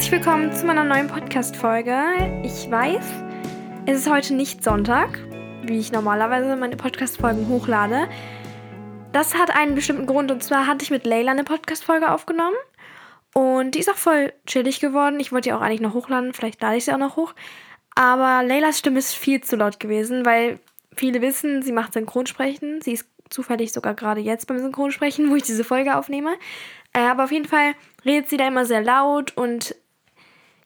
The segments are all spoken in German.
herzlich willkommen zu meiner neuen Podcast-Folge. Ich weiß, es ist heute nicht Sonntag, wie ich normalerweise meine Podcast-Folgen hochlade. Das hat einen bestimmten Grund und zwar hatte ich mit Leila eine Podcast-Folge aufgenommen und die ist auch voll chillig geworden. Ich wollte die auch eigentlich noch hochladen, vielleicht lade ich sie auch noch hoch. Aber Leilas Stimme ist viel zu laut gewesen, weil viele wissen, sie macht Synchronsprechen. Sie ist zufällig sogar gerade jetzt beim Synchronsprechen, wo ich diese Folge aufnehme. Äh, aber auf jeden Fall redet sie da immer sehr laut und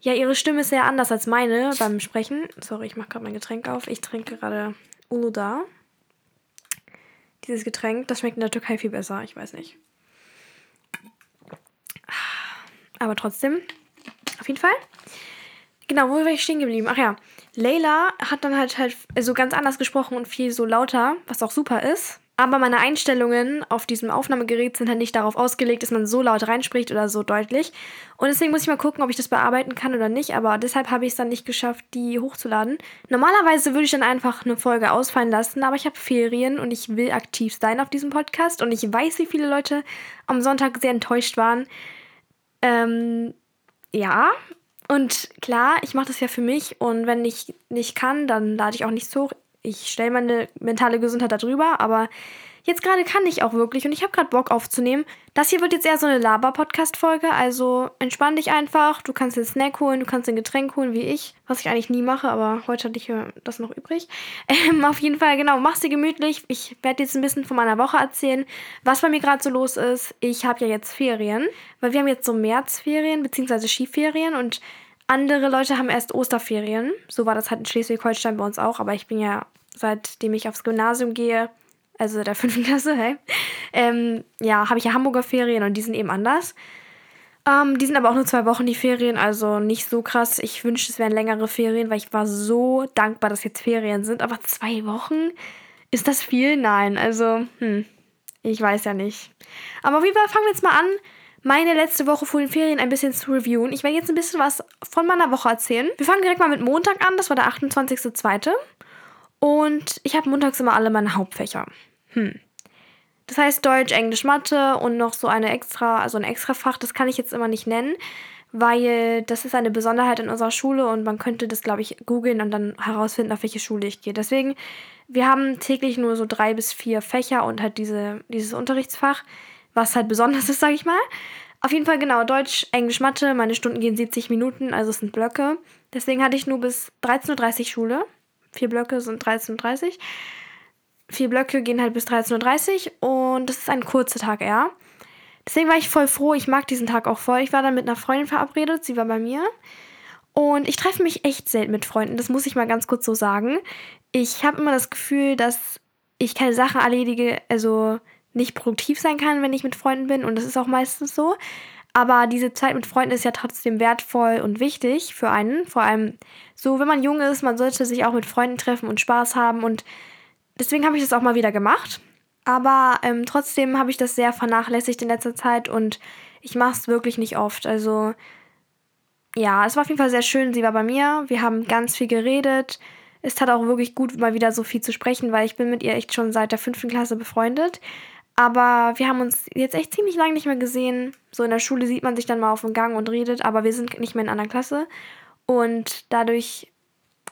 ja, ihre Stimme ist sehr anders als meine beim Sprechen. Sorry, ich mache gerade mein Getränk auf. Ich trinke gerade Uludağ. Dieses Getränk, das schmeckt in der Türkei viel besser. Ich weiß nicht. Aber trotzdem, auf jeden Fall. Genau, wo war ich stehen geblieben? Ach ja, Layla hat dann halt halt so ganz anders gesprochen und viel so lauter, was auch super ist. Aber meine Einstellungen auf diesem Aufnahmegerät sind halt nicht darauf ausgelegt, dass man so laut reinspricht oder so deutlich. Und deswegen muss ich mal gucken, ob ich das bearbeiten kann oder nicht. Aber deshalb habe ich es dann nicht geschafft, die hochzuladen. Normalerweise würde ich dann einfach eine Folge ausfallen lassen, aber ich habe Ferien und ich will aktiv sein auf diesem Podcast. Und ich weiß, wie viele Leute am Sonntag sehr enttäuscht waren. Ähm, ja. Und klar, ich mache das ja für mich. Und wenn ich nicht kann, dann lade ich auch nichts hoch ich stelle meine mentale Gesundheit darüber, aber jetzt gerade kann ich auch wirklich und ich habe gerade Bock aufzunehmen. Das hier wird jetzt eher so eine Laber-Podcast-Folge, also entspann dich einfach. Du kannst den Snack holen, du kannst ein Getränk holen, wie ich, was ich eigentlich nie mache, aber heute hatte ich das noch übrig. Ähm, auf jeden Fall, genau, mach's dir gemütlich. Ich werde jetzt ein bisschen von meiner Woche erzählen, was bei mir gerade so los ist. Ich habe ja jetzt Ferien, weil wir haben jetzt so Märzferien, beziehungsweise Skiferien und andere Leute haben erst Osterferien. So war das halt in Schleswig-Holstein bei uns auch. Aber ich bin ja, seitdem ich aufs Gymnasium gehe, also der fünften Klasse, hey, ähm, ja, habe ich ja Hamburger Ferien und die sind eben anders. Ähm, die sind aber auch nur zwei Wochen, die Ferien, also nicht so krass. Ich wünschte, es wären längere Ferien, weil ich war so dankbar, dass jetzt Ferien sind. Aber zwei Wochen? Ist das viel? Nein, also, hm, ich weiß ja nicht. Aber auf jeden Fall fangen wir jetzt mal an meine letzte Woche vor den Ferien ein bisschen zu reviewen. Ich werde jetzt ein bisschen was von meiner Woche erzählen. Wir fangen direkt mal mit Montag an, das war der 28.02. Und ich habe montags immer alle meine Hauptfächer. Hm. Das heißt Deutsch, Englisch, Mathe und noch so eine extra, also ein extra Fach, das kann ich jetzt immer nicht nennen, weil das ist eine Besonderheit in unserer Schule und man könnte das, glaube ich, googeln und dann herausfinden, auf welche Schule ich gehe. Deswegen, wir haben täglich nur so drei bis vier Fächer und halt diese, dieses Unterrichtsfach was halt besonders ist, sage ich mal. Auf jeden Fall genau, Deutsch, Englisch, Mathe. Meine Stunden gehen 70 Minuten, also es sind Blöcke. Deswegen hatte ich nur bis 13.30 Uhr Schule. Vier Blöcke sind 13.30 Uhr. Vier Blöcke gehen halt bis 13.30 Uhr und das ist ein kurzer Tag eher. Deswegen war ich voll froh. Ich mag diesen Tag auch voll. Ich war dann mit einer Freundin verabredet. Sie war bei mir. Und ich treffe mich echt selten mit Freunden. Das muss ich mal ganz kurz so sagen. Ich habe immer das Gefühl, dass ich keine Sachen erledige, also nicht produktiv sein kann, wenn ich mit Freunden bin. Und das ist auch meistens so. Aber diese Zeit mit Freunden ist ja trotzdem wertvoll und wichtig für einen. Vor allem so, wenn man jung ist, man sollte sich auch mit Freunden treffen und Spaß haben. Und deswegen habe ich das auch mal wieder gemacht. Aber ähm, trotzdem habe ich das sehr vernachlässigt in letzter Zeit und ich mache es wirklich nicht oft. Also ja, es war auf jeden Fall sehr schön. Sie war bei mir. Wir haben ganz viel geredet. Es tat auch wirklich gut, mal wieder so viel zu sprechen, weil ich bin mit ihr echt schon seit der fünften Klasse befreundet. Aber wir haben uns jetzt echt ziemlich lange nicht mehr gesehen. So in der Schule sieht man sich dann mal auf dem Gang und redet, aber wir sind nicht mehr in einer Klasse. Und dadurch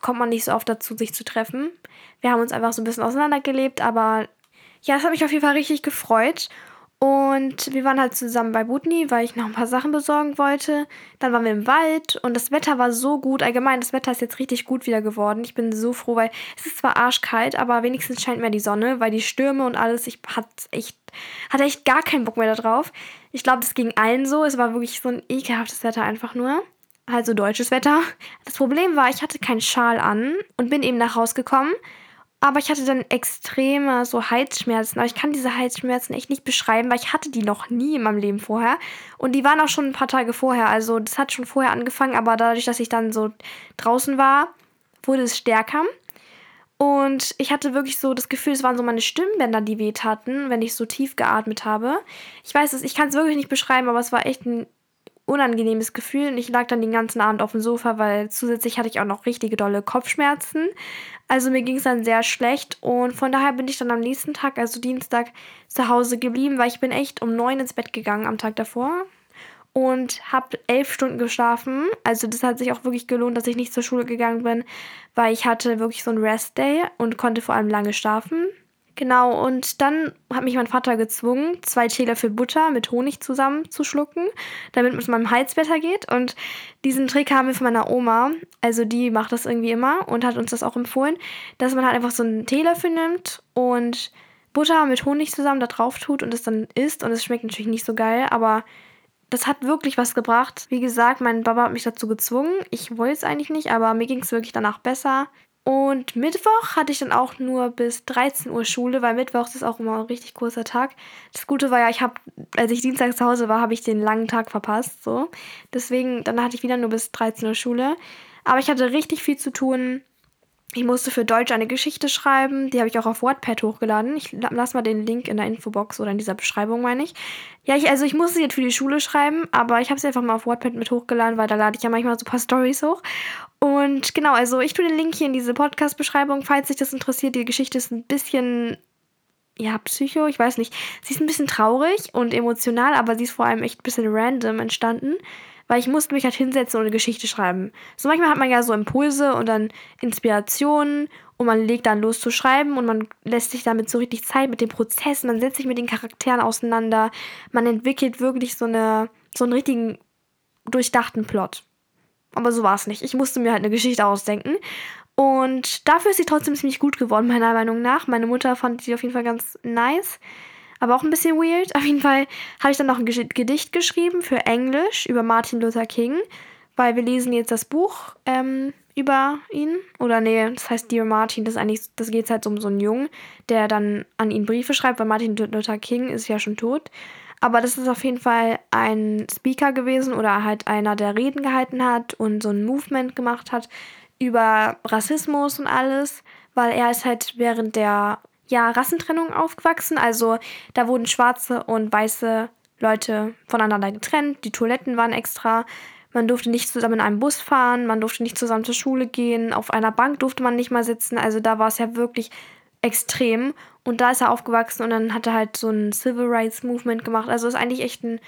kommt man nicht so oft dazu, sich zu treffen. Wir haben uns einfach so ein bisschen auseinandergelebt, aber ja, es hat mich auf jeden Fall richtig gefreut. Und wir waren halt zusammen bei Butni, weil ich noch ein paar Sachen besorgen wollte. Dann waren wir im Wald und das Wetter war so gut. Allgemein, das Wetter ist jetzt richtig gut wieder geworden. Ich bin so froh, weil es ist zwar arschkalt, aber wenigstens scheint mehr die Sonne, weil die Stürme und alles, ich hatte echt, hatte echt gar keinen Bock mehr darauf. Ich glaube, das ging allen so. Es war wirklich so ein ekelhaftes Wetter einfach nur. Also deutsches Wetter. Das Problem war, ich hatte keinen Schal an und bin eben nach Hause gekommen aber ich hatte dann extreme so Halsschmerzen. Aber ich kann diese Halsschmerzen echt nicht beschreiben, weil ich hatte die noch nie in meinem Leben vorher. Und die waren auch schon ein paar Tage vorher. Also das hat schon vorher angefangen, aber dadurch, dass ich dann so draußen war, wurde es stärker. Und ich hatte wirklich so das Gefühl, es waren so meine Stimmbänder, die weh taten, wenn ich so tief geatmet habe. Ich weiß es, ich kann es wirklich nicht beschreiben, aber es war echt ein unangenehmes Gefühl und ich lag dann den ganzen Abend auf dem Sofa, weil zusätzlich hatte ich auch noch richtige dolle Kopfschmerzen. Also mir ging es dann sehr schlecht und von daher bin ich dann am nächsten Tag, also Dienstag, zu Hause geblieben, weil ich bin echt um neun ins Bett gegangen am Tag davor. und habe elf Stunden geschlafen. Also das hat sich auch wirklich gelohnt, dass ich nicht zur Schule gegangen bin, weil ich hatte wirklich so einen Rest-Day und konnte vor allem lange schlafen. Genau, und dann hat mich mein Vater gezwungen, zwei Teelöffel Butter mit Honig zusammen zu schlucken, damit es meinem Hals besser geht. Und diesen Trick haben wir von meiner Oma, also die macht das irgendwie immer und hat uns das auch empfohlen, dass man halt einfach so einen Teelöffel nimmt und Butter mit Honig zusammen da drauf tut und es dann isst. Und es schmeckt natürlich nicht so geil, aber das hat wirklich was gebracht. Wie gesagt, mein Papa hat mich dazu gezwungen. Ich wollte es eigentlich nicht, aber mir ging es wirklich danach besser. Und Mittwoch hatte ich dann auch nur bis 13 Uhr Schule, weil Mittwoch ist auch immer ein richtig kurzer Tag. Das Gute war ja, ich habe, als ich Dienstag zu Hause war, habe ich den langen Tag verpasst. So. Deswegen, dann hatte ich wieder nur bis 13 Uhr Schule. Aber ich hatte richtig viel zu tun. Ich musste für Deutsch eine Geschichte schreiben. Die habe ich auch auf WordPad hochgeladen. Ich lasse mal den Link in der Infobox oder in dieser Beschreibung, meine ich. Ja, ich, also ich musste jetzt für die Schule schreiben, aber ich habe sie einfach mal auf WordPad mit hochgeladen, weil da lade ich ja manchmal so ein paar Stories hoch. Und genau, also ich tue den Link hier in diese Podcast-Beschreibung, falls sich das interessiert. Die Geschichte ist ein bisschen, ja, psycho, ich weiß nicht. Sie ist ein bisschen traurig und emotional, aber sie ist vor allem echt ein bisschen random entstanden weil ich musste mich halt hinsetzen und eine Geschichte schreiben. So manchmal hat man ja so Impulse und dann Inspirationen und man legt dann los zu schreiben und man lässt sich damit so richtig Zeit mit dem Prozess, man setzt sich mit den Charakteren auseinander, man entwickelt wirklich so eine so einen richtigen durchdachten Plot. Aber so war es nicht. Ich musste mir halt eine Geschichte ausdenken. Und dafür ist sie trotzdem ziemlich gut geworden, meiner Meinung nach. Meine Mutter fand sie auf jeden Fall ganz nice aber auch ein bisschen weird. Auf jeden Fall habe ich dann noch ein Gedicht geschrieben für Englisch über Martin Luther King, weil wir lesen jetzt das Buch ähm, über ihn. Oder nee, das heißt Dear Martin, das das geht halt um so einen Jungen, der dann an ihn Briefe schreibt, weil Martin Luther King ist ja schon tot. Aber das ist auf jeden Fall ein Speaker gewesen oder halt einer, der Reden gehalten hat und so ein Movement gemacht hat über Rassismus und alles, weil er ist halt während der ja, Rassentrennung aufgewachsen. Also da wurden schwarze und weiße Leute voneinander getrennt. Die Toiletten waren extra. Man durfte nicht zusammen in einem Bus fahren, man durfte nicht zusammen zur Schule gehen, auf einer Bank durfte man nicht mal sitzen. Also da war es ja wirklich extrem. Und da ist er aufgewachsen und dann hat er halt so ein Civil Rights Movement gemacht. Also ist eigentlich echt ein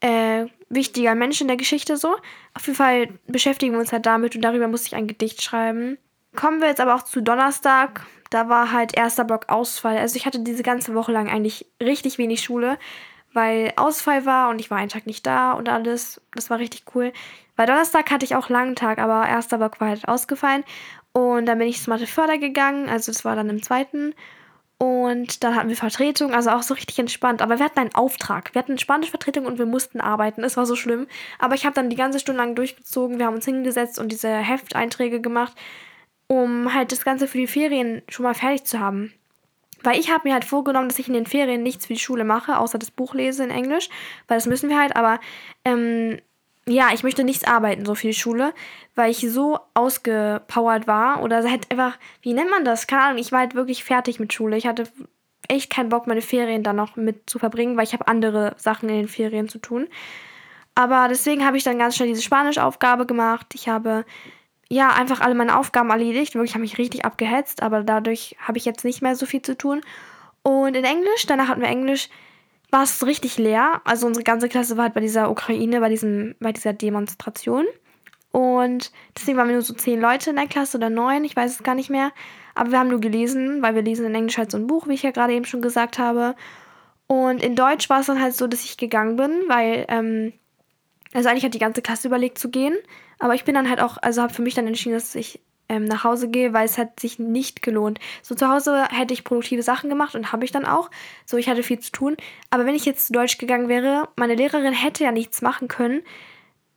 äh, wichtiger Mensch in der Geschichte so. Auf jeden Fall beschäftigen wir uns halt damit und darüber musste ich ein Gedicht schreiben. Kommen wir jetzt aber auch zu Donnerstag da war halt erster Block Ausfall. Also ich hatte diese ganze Woche lang eigentlich richtig wenig Schule, weil Ausfall war und ich war einen Tag nicht da und alles. Das war richtig cool. Weil Donnerstag hatte ich auch langen Tag, aber erster Block war halt ausgefallen. Und dann bin ich Mathe Förder gegangen, also das war dann im zweiten. Und dann hatten wir Vertretung, also auch so richtig entspannt. Aber wir hatten einen Auftrag. Wir hatten Spanisch Vertretung und wir mussten arbeiten. Es war so schlimm. Aber ich habe dann die ganze Stunde lang durchgezogen. Wir haben uns hingesetzt und diese Hefteinträge gemacht um halt das Ganze für die Ferien schon mal fertig zu haben. Weil ich habe mir halt vorgenommen, dass ich in den Ferien nichts für die Schule mache, außer das Buch lese in Englisch, weil das müssen wir halt, aber ähm, ja, ich möchte nichts arbeiten, so die Schule, weil ich so ausgepowert war oder halt einfach, wie nennt man das? Keine Ahnung, ich war halt wirklich fertig mit Schule. Ich hatte echt keinen Bock, meine Ferien dann noch mit zu verbringen, weil ich habe andere Sachen in den Ferien zu tun. Aber deswegen habe ich dann ganz schnell diese Spanisch-Aufgabe gemacht. Ich habe ja, einfach alle meine Aufgaben erledigt. Wirklich habe ich richtig abgehetzt, aber dadurch habe ich jetzt nicht mehr so viel zu tun. Und in Englisch, danach hatten wir Englisch, war es richtig leer. Also unsere ganze Klasse war halt bei dieser Ukraine, bei, diesem, bei dieser Demonstration. Und deswegen waren wir nur so zehn Leute in der Klasse oder neun, ich weiß es gar nicht mehr. Aber wir haben nur gelesen, weil wir lesen in Englisch halt so ein Buch, wie ich ja gerade eben schon gesagt habe. Und in Deutsch war es dann halt so, dass ich gegangen bin, weil, ähm, also eigentlich hat die ganze Klasse überlegt zu gehen. Aber ich bin dann halt auch, also habe für mich dann entschieden, dass ich ähm, nach Hause gehe, weil es hat sich nicht gelohnt. So zu Hause hätte ich produktive Sachen gemacht und habe ich dann auch. So, ich hatte viel zu tun. Aber wenn ich jetzt zu Deutsch gegangen wäre, meine Lehrerin hätte ja nichts machen können,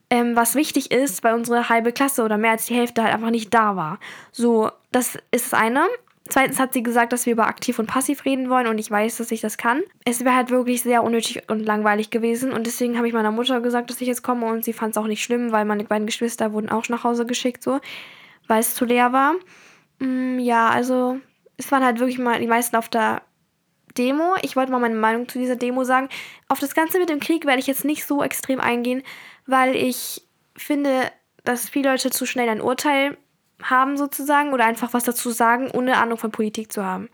ähm, was wichtig ist, weil unsere halbe Klasse oder mehr als die Hälfte halt einfach nicht da war. So, das ist das eine. Zweitens hat sie gesagt, dass wir über aktiv und passiv reden wollen und ich weiß, dass ich das kann. Es wäre halt wirklich sehr unnötig und langweilig gewesen und deswegen habe ich meiner Mutter gesagt, dass ich jetzt komme und sie fand es auch nicht schlimm, weil meine beiden Geschwister wurden auch nach Hause geschickt, so, weil es zu leer war. Mm, ja, also es waren halt wirklich mal die meisten auf der Demo. Ich wollte mal meine Meinung zu dieser Demo sagen. Auf das Ganze mit dem Krieg werde ich jetzt nicht so extrem eingehen, weil ich finde, dass viele Leute zu schnell ein Urteil haben sozusagen oder einfach was dazu sagen, ohne Ahnung von Politik zu haben.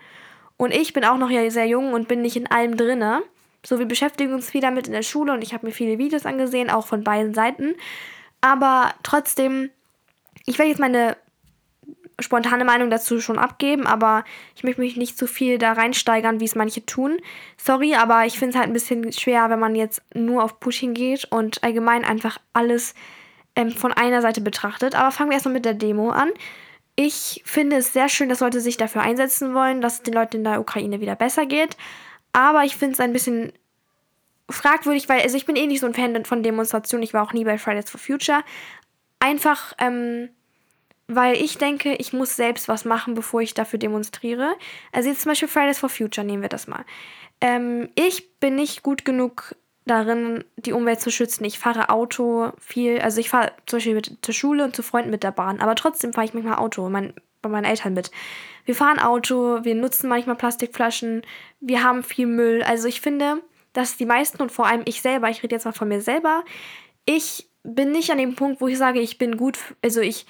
Und ich bin auch noch ja sehr jung und bin nicht in allem drinne. So, wir beschäftigen uns viel damit in der Schule und ich habe mir viele Videos angesehen, auch von beiden Seiten. Aber trotzdem, ich werde jetzt meine spontane Meinung dazu schon abgeben, aber ich möchte mich nicht zu viel da reinsteigern, wie es manche tun. Sorry, aber ich finde es halt ein bisschen schwer, wenn man jetzt nur auf Putin geht und allgemein einfach alles ähm, von einer Seite betrachtet. Aber fangen wir erstmal mit der Demo an. Ich finde es sehr schön, dass Leute sich dafür einsetzen wollen, dass es den Leuten in der Ukraine wieder besser geht. Aber ich finde es ein bisschen fragwürdig, weil also ich bin eh nicht so ein Fan von Demonstrationen. Ich war auch nie bei Fridays for Future. Einfach, ähm, weil ich denke, ich muss selbst was machen, bevor ich dafür demonstriere. Also jetzt zum Beispiel Fridays for Future, nehmen wir das mal. Ähm, ich bin nicht gut genug darin, die Umwelt zu schützen. Ich fahre Auto viel, also ich fahre zum Beispiel mit, zur Schule und zu Freunden mit der Bahn, aber trotzdem fahre ich manchmal Auto mein, bei meinen Eltern mit. Wir fahren Auto, wir nutzen manchmal Plastikflaschen, wir haben viel Müll. Also ich finde, dass die meisten und vor allem ich selber, ich rede jetzt mal von mir selber, ich bin nicht an dem Punkt, wo ich sage, ich bin gut, also ich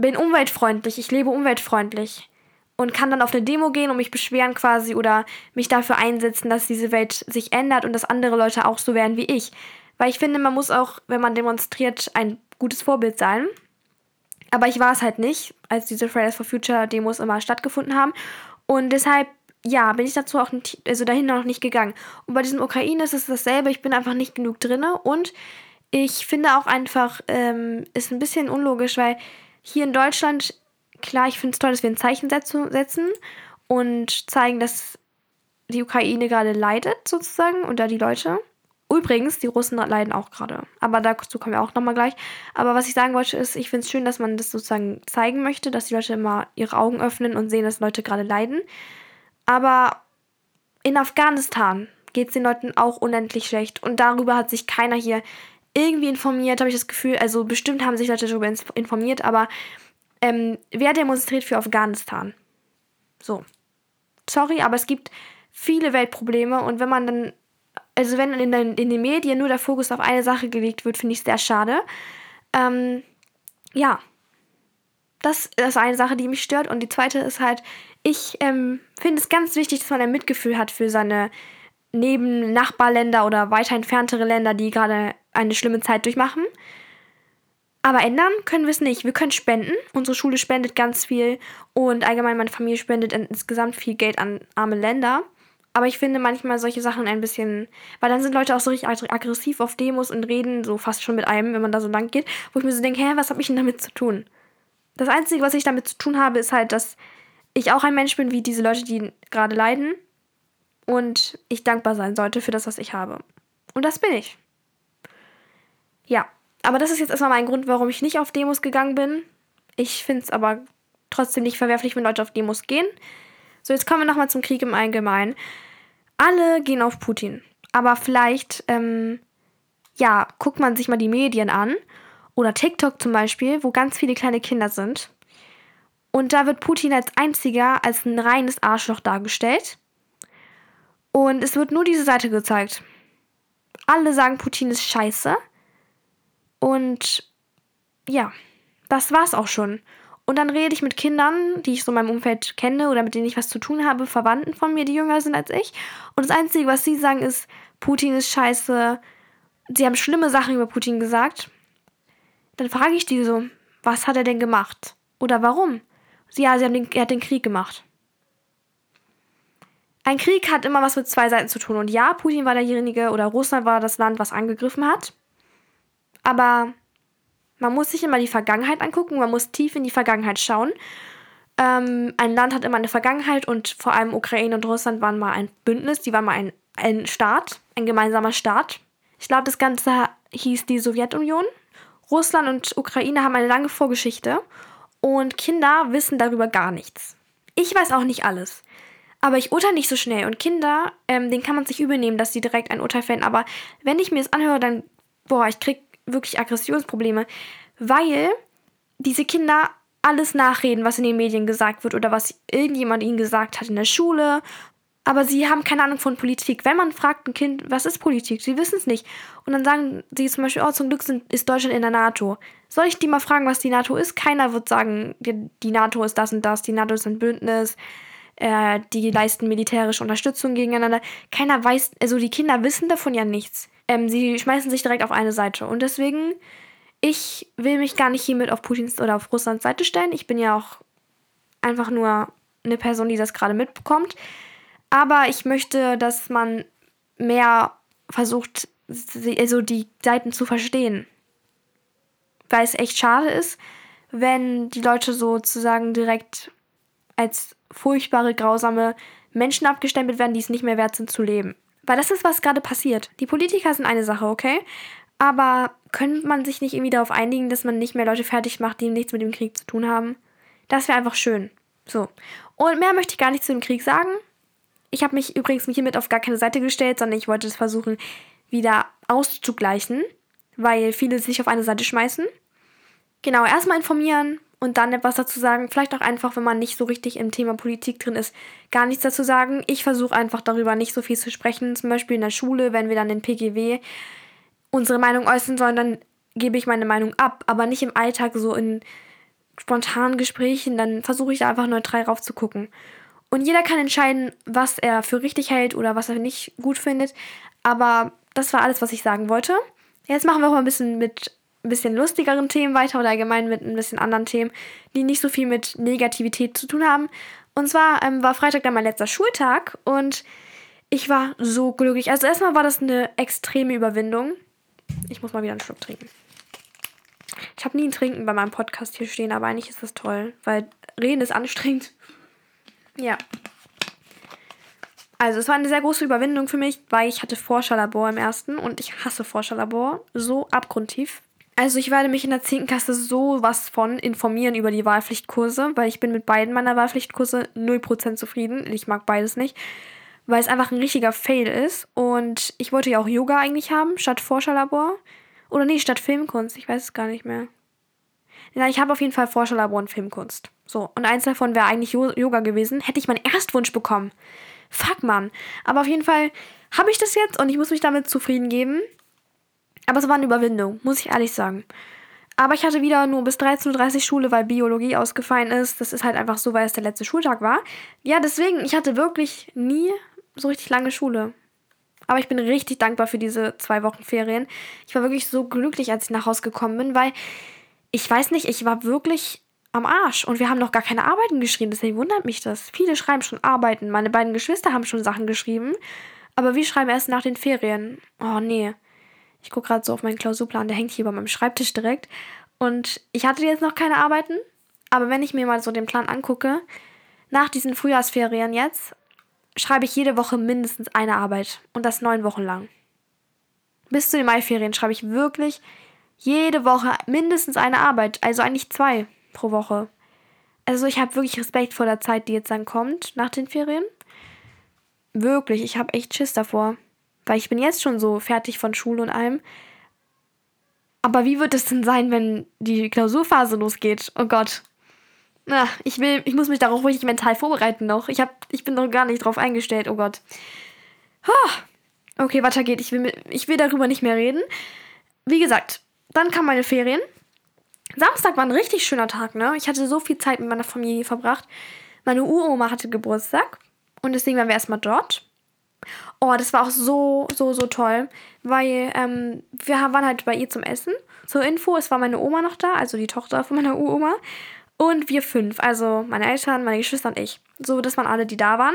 bin umweltfreundlich, ich lebe umweltfreundlich und kann dann auf eine Demo gehen und mich beschweren quasi oder mich dafür einsetzen, dass diese Welt sich ändert und dass andere Leute auch so werden wie ich. Weil ich finde, man muss auch, wenn man demonstriert, ein gutes Vorbild sein. Aber ich war es halt nicht, als diese Fridays for Future Demos immer stattgefunden haben. Und deshalb, ja, bin ich dazu auch nicht, also dahin noch nicht gegangen. Und bei diesem Ukraine ist es dasselbe, ich bin einfach nicht genug drinne und ich finde auch einfach, ähm, ist ein bisschen unlogisch, weil hier in Deutschland, klar, ich finde es toll, dass wir ein Zeichen setzen und zeigen, dass die Ukraine gerade leidet, sozusagen, und da die Leute. Übrigens, die Russen leiden auch gerade. Aber dazu kommen wir auch nochmal gleich. Aber was ich sagen wollte, ist, ich finde es schön, dass man das sozusagen zeigen möchte, dass die Leute immer ihre Augen öffnen und sehen, dass Leute gerade leiden. Aber in Afghanistan geht es den Leuten auch unendlich schlecht. Und darüber hat sich keiner hier irgendwie informiert, habe ich das Gefühl. Also bestimmt haben sich Leute darüber informiert, aber ähm, wer demonstriert für Afghanistan? So. Sorry, aber es gibt viele Weltprobleme und wenn man dann, also wenn in den, in den Medien nur der Fokus auf eine Sache gelegt wird, finde ich sehr schade. Ähm, ja. Das ist eine Sache, die mich stört. Und die zweite ist halt, ich ähm, finde es ganz wichtig, dass man ein Mitgefühl hat für seine neben Nachbarländer oder weiter entferntere Länder, die gerade eine schlimme Zeit durchmachen. Aber ändern können wir es nicht. Wir können spenden. Unsere Schule spendet ganz viel und allgemein meine Familie spendet insgesamt viel Geld an arme Länder. Aber ich finde manchmal solche Sachen ein bisschen, weil dann sind Leute auch so richtig aggressiv auf Demos und reden so fast schon mit einem, wenn man da so lang geht, wo ich mir so denke, hä, was habe ich denn damit zu tun? Das Einzige, was ich damit zu tun habe, ist halt, dass ich auch ein Mensch bin wie diese Leute, die gerade leiden und ich dankbar sein sollte für das, was ich habe. Und das bin ich. Ja, aber das ist jetzt erstmal mein Grund, warum ich nicht auf Demos gegangen bin. Ich finde es aber trotzdem nicht verwerflich, wenn Leute auf Demos gehen. So, jetzt kommen wir nochmal zum Krieg im Allgemeinen. Alle gehen auf Putin. Aber vielleicht, ähm, ja, guckt man sich mal die Medien an. Oder TikTok zum Beispiel, wo ganz viele kleine Kinder sind. Und da wird Putin als einziger als ein reines Arschloch dargestellt. Und es wird nur diese Seite gezeigt. Alle sagen, Putin ist scheiße. Und ja, das war's auch schon. Und dann rede ich mit Kindern, die ich so in meinem Umfeld kenne oder mit denen ich was zu tun habe, Verwandten von mir, die jünger sind als ich. Und das Einzige, was sie sagen, ist, Putin ist scheiße. Sie haben schlimme Sachen über Putin gesagt. Dann frage ich die so, was hat er denn gemacht? Oder warum? Sie, ja, sie haben den, er hat den Krieg gemacht. Ein Krieg hat immer was mit zwei Seiten zu tun. Und ja, Putin war derjenige oder Russland war das Land, was angegriffen hat. Aber man muss sich immer die Vergangenheit angucken, man muss tief in die Vergangenheit schauen. Ähm, ein Land hat immer eine Vergangenheit und vor allem Ukraine und Russland waren mal ein Bündnis, die waren mal ein, ein Staat, ein gemeinsamer Staat. Ich glaube, das Ganze hieß die Sowjetunion. Russland und Ukraine haben eine lange Vorgeschichte und Kinder wissen darüber gar nichts. Ich weiß auch nicht alles. Aber ich urteile nicht so schnell. Und Kinder, ähm, den kann man sich übernehmen, dass sie direkt ein Urteil fällen. Aber wenn ich mir das anhöre, dann, boah, ich krieg wirklich Aggressionsprobleme, weil diese Kinder alles nachreden, was in den Medien gesagt wird oder was irgendjemand ihnen gesagt hat in der Schule. Aber sie haben keine Ahnung von Politik. Wenn man fragt ein Kind, was ist Politik? Sie wissen es nicht. Und dann sagen sie zum Beispiel, oh, zum Glück sind, ist Deutschland in der NATO. Soll ich die mal fragen, was die NATO ist? Keiner wird sagen, die, die NATO ist das und das, die NATO ist ein Bündnis. äh, die leisten militärische Unterstützung gegeneinander. Keiner weiß, also die Kinder wissen davon ja nichts. Ähm, sie schmeißen sich direkt auf eine Seite. Und deswegen, ich will mich gar nicht hiermit auf Putins oder auf Russlands Seite stellen. Ich bin ja auch einfach nur eine Person, die das gerade mitbekommt. Aber ich möchte, dass man mehr versucht, also die Seiten zu verstehen. Weil es echt schade ist, wenn die Leute sozusagen direkt als furchtbare, grausame Menschen abgestempelt werden, die es nicht mehr wert sind zu leben. Weil das ist, was gerade passiert. Die Politiker sind eine Sache, okay? Aber könnte man sich nicht irgendwie darauf einigen, dass man nicht mehr Leute fertig macht, die nichts mit dem Krieg zu tun haben? Das wäre einfach schön. So. Und mehr möchte ich gar nicht zu dem Krieg sagen. Ich habe mich übrigens hiermit auf gar keine Seite gestellt, sondern ich wollte es versuchen, wieder auszugleichen, weil viele sich auf eine Seite schmeißen. Genau, erstmal informieren und dann etwas dazu sagen. Vielleicht auch einfach, wenn man nicht so richtig im Thema Politik drin ist, gar nichts dazu sagen. Ich versuche einfach darüber nicht so viel zu sprechen. Zum Beispiel in der Schule, wenn wir dann in PGW unsere Meinung äußern sollen, dann gebe ich meine Meinung ab, aber nicht im Alltag so in spontanen Gesprächen. Dann versuche ich da einfach neutral rauf zu gucken. Und jeder kann entscheiden, was er für richtig hält oder was er nicht gut findet. Aber das war alles, was ich sagen wollte. Jetzt machen wir auch mal ein bisschen mit ein bisschen lustigeren Themen weiter oder allgemein mit ein bisschen anderen Themen, die nicht so viel mit Negativität zu tun haben. Und zwar ähm, war Freitag dann mein letzter Schultag und ich war so glücklich. Also erstmal war das eine extreme Überwindung. Ich muss mal wieder einen Schluck trinken. Ich habe nie ein Trinken bei meinem Podcast hier stehen, aber eigentlich ist das toll, weil Reden ist anstrengend. Ja. Also es war eine sehr große Überwindung für mich, weil ich hatte Forscherlabor im ersten und ich hasse Forscherlabor so abgrundtief. Also ich werde mich in der 10. Klasse so was von informieren über die Wahlpflichtkurse, weil ich bin mit beiden meiner Wahlpflichtkurse 0% zufrieden. Ich mag beides nicht, weil es einfach ein richtiger Fail ist. Und ich wollte ja auch Yoga eigentlich haben, statt Forscherlabor. Oder nee, statt Filmkunst, ich weiß es gar nicht mehr. Ja, ich habe auf jeden Fall Forscherlabor und Filmkunst. So, und eins davon wäre eigentlich Yoga gewesen. Hätte ich meinen Erstwunsch bekommen. Fuck, Mann. Aber auf jeden Fall habe ich das jetzt und ich muss mich damit zufrieden geben. Aber es war eine Überwindung, muss ich ehrlich sagen. Aber ich hatte wieder nur bis 13.30 Uhr Schule, weil Biologie ausgefallen ist. Das ist halt einfach so, weil es der letzte Schultag war. Ja, deswegen, ich hatte wirklich nie so richtig lange Schule. Aber ich bin richtig dankbar für diese zwei Wochen Ferien. Ich war wirklich so glücklich, als ich nach Hause gekommen bin, weil ich weiß nicht, ich war wirklich am Arsch. Und wir haben noch gar keine Arbeiten geschrieben, deswegen wundert mich das. Viele schreiben schon Arbeiten. Meine beiden Geschwister haben schon Sachen geschrieben. Aber wir schreiben erst nach den Ferien. Oh, nee. Ich gucke gerade so auf meinen Klausurplan, der hängt hier bei meinem Schreibtisch direkt. Und ich hatte jetzt noch keine Arbeiten. Aber wenn ich mir mal so den Plan angucke, nach diesen Frühjahrsferien jetzt, schreibe ich jede Woche mindestens eine Arbeit. Und das neun Wochen lang. Bis zu den Maiferien schreibe ich wirklich jede Woche mindestens eine Arbeit. Also eigentlich zwei pro Woche. Also ich habe wirklich Respekt vor der Zeit, die jetzt dann kommt nach den Ferien. Wirklich, ich habe echt Schiss davor. Weil ich bin jetzt schon so fertig von Schule und allem. Aber wie wird es denn sein, wenn die Klausurphase losgeht? Oh Gott. Na, ich will, ich muss mich darauf wirklich mental vorbereiten noch. Ich hab, ich bin noch gar nicht drauf eingestellt. Oh Gott. Okay, weiter geht. Ich will, ich will darüber nicht mehr reden. Wie gesagt, dann kamen meine Ferien. Samstag war ein richtig schöner Tag, ne? Ich hatte so viel Zeit mit meiner Familie verbracht. Meine Uroma hatte Geburtstag und deswegen waren wir erstmal dort. Oh, das war auch so, so, so toll, weil ähm, wir waren halt bei ihr zum Essen. Zur Info, es war meine Oma noch da, also die Tochter von meiner Uroma. Und wir fünf, also meine Eltern, meine Geschwister und ich. So, das waren alle, die da waren.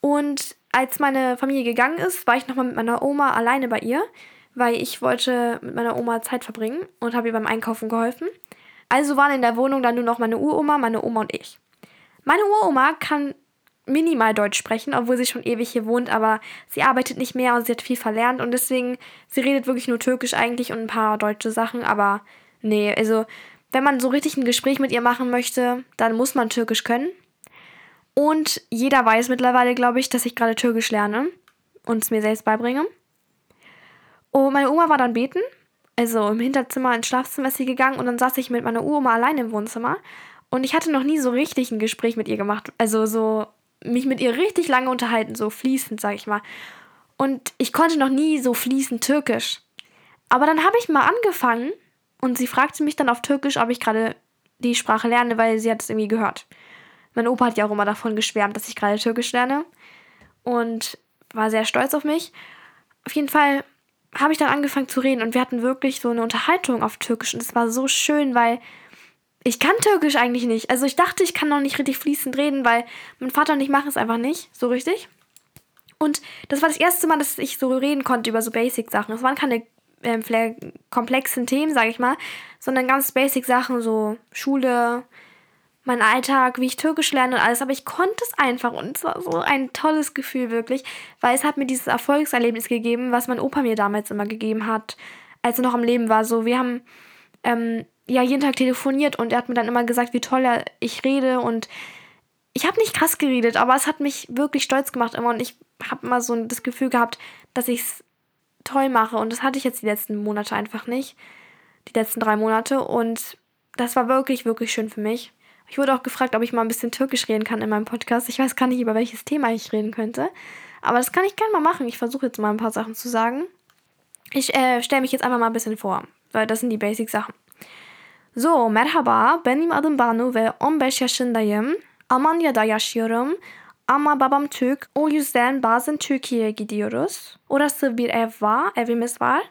Und als meine Familie gegangen ist, war ich nochmal mit meiner Oma alleine bei ihr weil ich wollte mit meiner Oma Zeit verbringen und habe ihr beim Einkaufen geholfen. Also waren in der Wohnung dann nur noch meine Uroma, meine Oma und ich. Meine Uroma kann minimal Deutsch sprechen, obwohl sie schon ewig hier wohnt, aber sie arbeitet nicht mehr und sie hat viel verlernt und deswegen, sie redet wirklich nur Türkisch eigentlich und ein paar deutsche Sachen, aber nee, also wenn man so richtig ein Gespräch mit ihr machen möchte, dann muss man Türkisch können. Und jeder weiß mittlerweile, glaube ich, dass ich gerade Türkisch lerne und es mir selbst beibringe. Und meine Oma war dann beten. Also im Hinterzimmer ins Schlafzimmer ist sie gegangen und dann saß ich mit meiner Uroma allein im Wohnzimmer. Und ich hatte noch nie so richtig ein Gespräch mit ihr gemacht. Also so mich mit ihr richtig lange unterhalten, so fließend, sag ich mal. Und ich konnte noch nie so fließend Türkisch. Aber dann habe ich mal angefangen und sie fragte mich dann auf Türkisch, ob ich gerade die Sprache lerne, weil sie hat es irgendwie gehört. Mein Opa hat ja auch immer davon geschwärmt, dass ich gerade Türkisch lerne. Und war sehr stolz auf mich. Auf jeden Fall habe ich dann angefangen zu reden und wir hatten wirklich so eine Unterhaltung auf Türkisch und es war so schön, weil ich kann Türkisch eigentlich nicht. Also ich dachte, ich kann noch nicht richtig fließend reden, weil mein Vater und ich machen es einfach nicht so richtig. Und das war das erste Mal, dass ich so reden konnte über so Basic-Sachen. Es waren keine äh, komplexen Themen, sage ich mal, sondern ganz Basic-Sachen, so Schule, mein Alltag, wie ich Türkisch lerne und alles. Aber ich konnte es einfach und es war so ein tolles Gefühl wirklich, weil es hat mir dieses Erfolgserlebnis gegeben, was mein Opa mir damals immer gegeben hat, als er noch am Leben war. So, wir haben ähm, ja jeden Tag telefoniert und er hat mir dann immer gesagt, wie toll er, ich rede und ich habe nicht krass geredet, aber es hat mich wirklich stolz gemacht immer und ich habe immer so das Gefühl gehabt, dass ich es toll mache und das hatte ich jetzt die letzten Monate einfach nicht, die letzten drei Monate und das war wirklich, wirklich schön für mich. Ich wurde auch gefragt, ob ich mal ein bisschen Türkisch reden kann in meinem Podcast. Ich weiß gar nicht, über welches Thema ich reden könnte. Aber das kann ich gerne mal machen. Ich versuche jetzt mal ein paar Sachen zu sagen. Ich äh, stelle mich jetzt einfach mal ein bisschen vor, weil das sind die Basic-Sachen. So, merhaba, benim adım Banu ve 15 yaşındayım. Almanya'da yaşıyorum. Ama babam Türk. O yüzden bazen Türkiye'ye gidiyoruz. Orası bir ev var, evimiz var.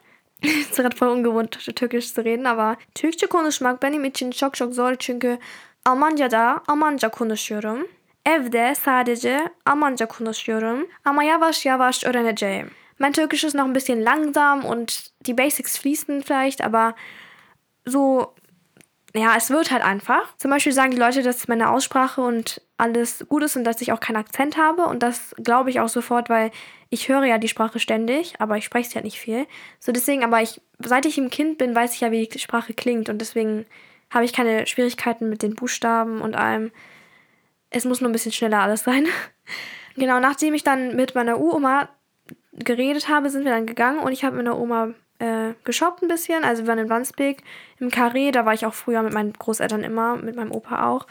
es gerade voll ungewohnt, Türkisch zu reden, aber Türkçe konuşmak benim için çok çok zor çünkü Almanca'da Almanca konuşuyorum. Evde sadece Almanca konuşuyorum. Ama yavaş yavaş öğreneceğim. Mein Türkisch ist noch ein bisschen langsam und die Basics fließen vielleicht, aber so ja, es wird halt einfach. Zum Beispiel sagen die Leute, dass meine Aussprache und alles gut ist und dass ich auch keinen Akzent habe. Und das glaube ich auch sofort, weil ich höre ja die Sprache ständig, aber ich spreche sie halt nicht viel. So deswegen, aber ich, seit ich ein Kind bin, weiß ich ja, wie die Sprache klingt. Und deswegen habe ich keine Schwierigkeiten mit den Buchstaben und allem. Es muss nur ein bisschen schneller alles sein. genau, nachdem ich dann mit meiner Uroma geredet habe, sind wir dann gegangen und ich habe mit meiner Oma äh, geshoppt ein bisschen. Also wir waren in Wandsbek im Carré, da war ich auch früher mit meinen Großeltern immer, mit meinem Opa auch.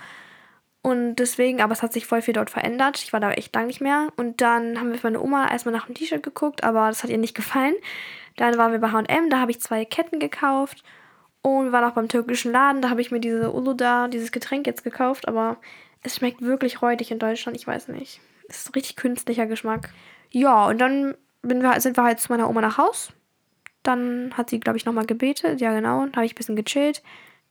Und deswegen, aber es hat sich voll viel dort verändert. Ich war da echt lang nicht mehr. Und dann haben wir für meine Oma erstmal nach dem T-Shirt geguckt, aber das hat ihr nicht gefallen. Dann waren wir bei HM, da habe ich zwei Ketten gekauft. Und wir waren auch beim türkischen Laden, da habe ich mir diese Uluda, dieses Getränk jetzt gekauft, aber es schmeckt wirklich räudig in Deutschland, ich weiß nicht. Es ist richtig künstlicher Geschmack. Ja, und dann sind wir halt zu meiner Oma nach Haus. Dann hat sie, glaube ich, nochmal gebetet. Ja, genau. Dann habe ich ein bisschen gechillt,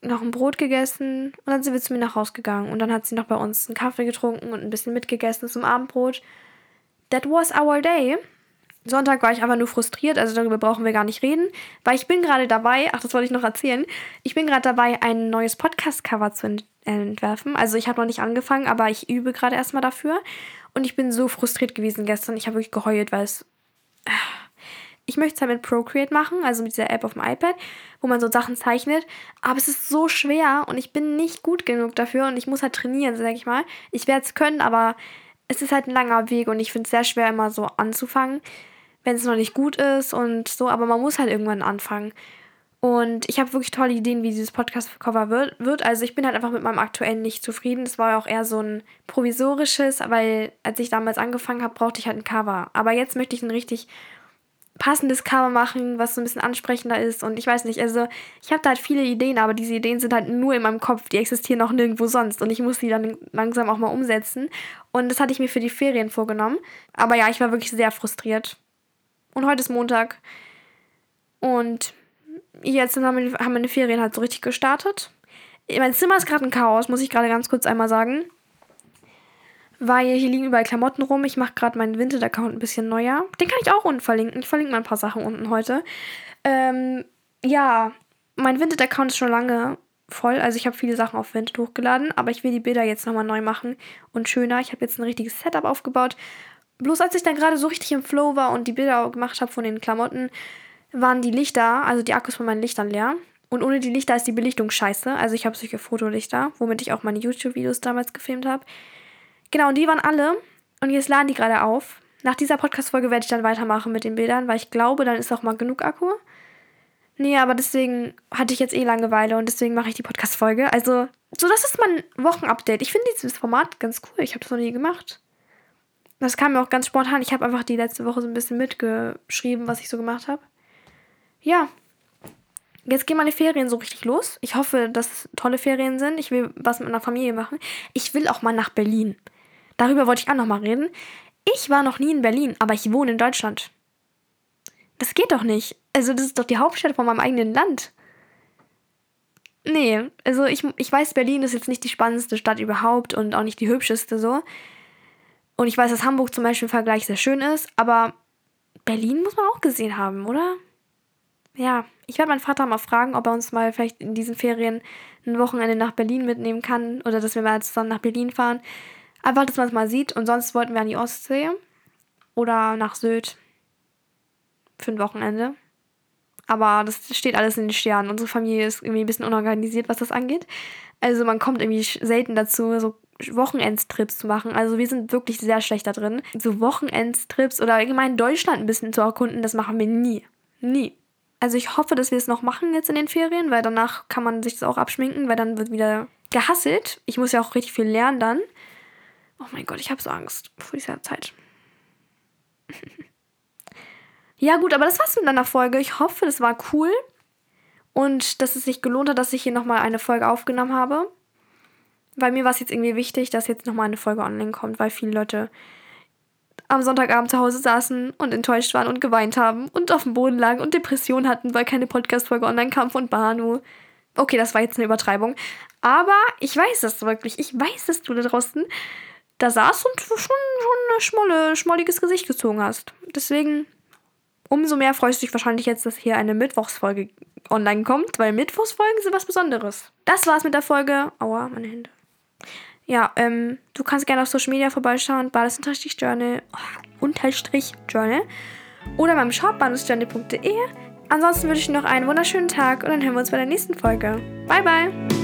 noch ein Brot gegessen und dann sind wir zu mir nach Hause gegangen. Und dann hat sie noch bei uns einen Kaffee getrunken und ein bisschen mitgegessen zum Abendbrot. That was our day. Sonntag war ich einfach nur frustriert, also darüber brauchen wir gar nicht reden, weil ich bin gerade dabei, ach, das wollte ich noch erzählen, ich bin gerade dabei, ein neues Podcast-Cover zu entwerfen. Also ich habe noch nicht angefangen, aber ich übe gerade erstmal dafür. Und ich bin so frustriert gewesen gestern. Ich habe wirklich geheult, weil es ich möchte es halt mit Procreate machen, also mit dieser App auf dem iPad, wo man so Sachen zeichnet. Aber es ist so schwer und ich bin nicht gut genug dafür und ich muss halt trainieren, sag ich mal. Ich werde es können, aber es ist halt ein langer Weg und ich finde es sehr schwer, immer so anzufangen, wenn es noch nicht gut ist und so. Aber man muss halt irgendwann anfangen. Und ich habe wirklich tolle Ideen, wie dieses Podcast-Cover wird, wird. Also ich bin halt einfach mit meinem aktuellen nicht zufrieden. Es war ja auch eher so ein provisorisches, weil als ich damals angefangen habe, brauchte ich halt ein Cover. Aber jetzt möchte ich ein richtig passendes Cover machen, was so ein bisschen ansprechender ist. Und ich weiß nicht, also ich habe da halt viele Ideen, aber diese Ideen sind halt nur in meinem Kopf. Die existieren auch nirgendwo sonst. Und ich muss die dann langsam auch mal umsetzen. Und das hatte ich mir für die Ferien vorgenommen. Aber ja, ich war wirklich sehr frustriert. Und heute ist Montag. Und jetzt haben meine Ferien halt so richtig gestartet. Mein Zimmer ist gerade ein Chaos, muss ich gerade ganz kurz einmal sagen weil hier liegen überall Klamotten rum. Ich mache gerade meinen Vinted-Account ein bisschen neuer. Den kann ich auch unten verlinken. Ich verlinke mal ein paar Sachen unten heute. Ähm, ja, mein Vinted-Account ist schon lange voll. Also ich habe viele Sachen auf Vinted hochgeladen, aber ich will die Bilder jetzt nochmal neu machen und schöner. Ich habe jetzt ein richtiges Setup aufgebaut. Bloß als ich dann gerade so richtig im Flow war und die Bilder gemacht habe von den Klamotten, waren die Lichter, also die Akkus von meinen Lichtern leer. Und ohne die Lichter ist die Belichtung scheiße. Also ich habe solche Fotolichter, womit ich auch meine YouTube-Videos damals gefilmt habe. Genau, und die waren alle. Und jetzt laden die gerade auf. Nach dieser Podcast-Folge werde ich dann weitermachen mit den Bildern, weil ich glaube, dann ist auch mal genug Akku. Nee, aber deswegen hatte ich jetzt eh Langeweile und deswegen mache ich die Podcast-Folge. Also, so, das ist mein Wochenupdate. Ich finde dieses Format ganz cool. Ich habe das noch nie gemacht. Das kam mir auch ganz spontan. Ich habe einfach die letzte Woche so ein bisschen mitgeschrieben, was ich so gemacht habe. Ja. jetzt gehen meine Ferien so richtig los. Ich hoffe, dass es tolle Ferien sind. Ich will was mit meiner Familie machen. Ich will auch mal nach Berlin. Darüber wollte ich auch noch mal reden. Ich war noch nie in Berlin, aber ich wohne in Deutschland. Das geht doch nicht. Also, das ist doch die Hauptstadt von meinem eigenen Land. Nee, also ich, ich weiß, Berlin ist jetzt nicht die spannendste Stadt überhaupt und auch nicht die hübscheste so. Und ich weiß, dass Hamburg zum Beispiel im Vergleich sehr schön ist, aber Berlin muss man auch gesehen haben, oder? Ja, ich werde meinen Vater mal fragen, ob er uns mal vielleicht in diesen Ferien ein Wochenende nach Berlin mitnehmen kann oder dass wir mal zusammen nach Berlin fahren. Einfach, dass man es mal sieht. Und sonst wollten wir an die Ostsee oder nach Sylt für ein Wochenende. Aber das steht alles in den Sternen. Unsere Familie ist irgendwie ein bisschen unorganisiert, was das angeht. Also man kommt irgendwie selten dazu, so Wochenendstrips zu machen. Also wir sind wirklich sehr schlecht da drin. So Wochenendstrips oder allgemein Deutschland ein bisschen zu erkunden, das machen wir nie. Nie. Also ich hoffe, dass wir es noch machen jetzt in den Ferien, weil danach kann man sich das auch abschminken, weil dann wird wieder gehasselt. Ich muss ja auch richtig viel lernen dann. Oh mein Gott, ich habe so Angst vor dieser Zeit. ja gut, aber das war's mit einer Folge. Ich hoffe, das war cool und dass es sich gelohnt hat, dass ich hier nochmal eine Folge aufgenommen habe. Weil mir war es jetzt irgendwie wichtig, dass jetzt nochmal eine Folge online kommt, weil viele Leute am Sonntagabend zu Hause saßen und enttäuscht waren und geweint haben und auf dem Boden lagen und Depressionen hatten, weil keine Podcast-Folge online kam von Banu. Okay, das war jetzt eine Übertreibung. Aber ich weiß es wirklich. Ich weiß, dass du da draußen da saß und schon, schon ein schmolle, schmolliges Gesicht gezogen hast. Deswegen, umso mehr freust du dich wahrscheinlich jetzt, dass hier eine Mittwochsfolge online kommt, weil Mittwochsfolgen sind was Besonderes. Das war's mit der Folge. Aua, meine Hände. Ja, ähm, du kannst gerne auf Social Media vorbeischauen, bades-journal, oh, unterstrich Journal oder beim Shop badesjournal.de. Ansonsten wünsche ich noch einen wunderschönen Tag und dann hören wir uns bei der nächsten Folge. Bye, bye!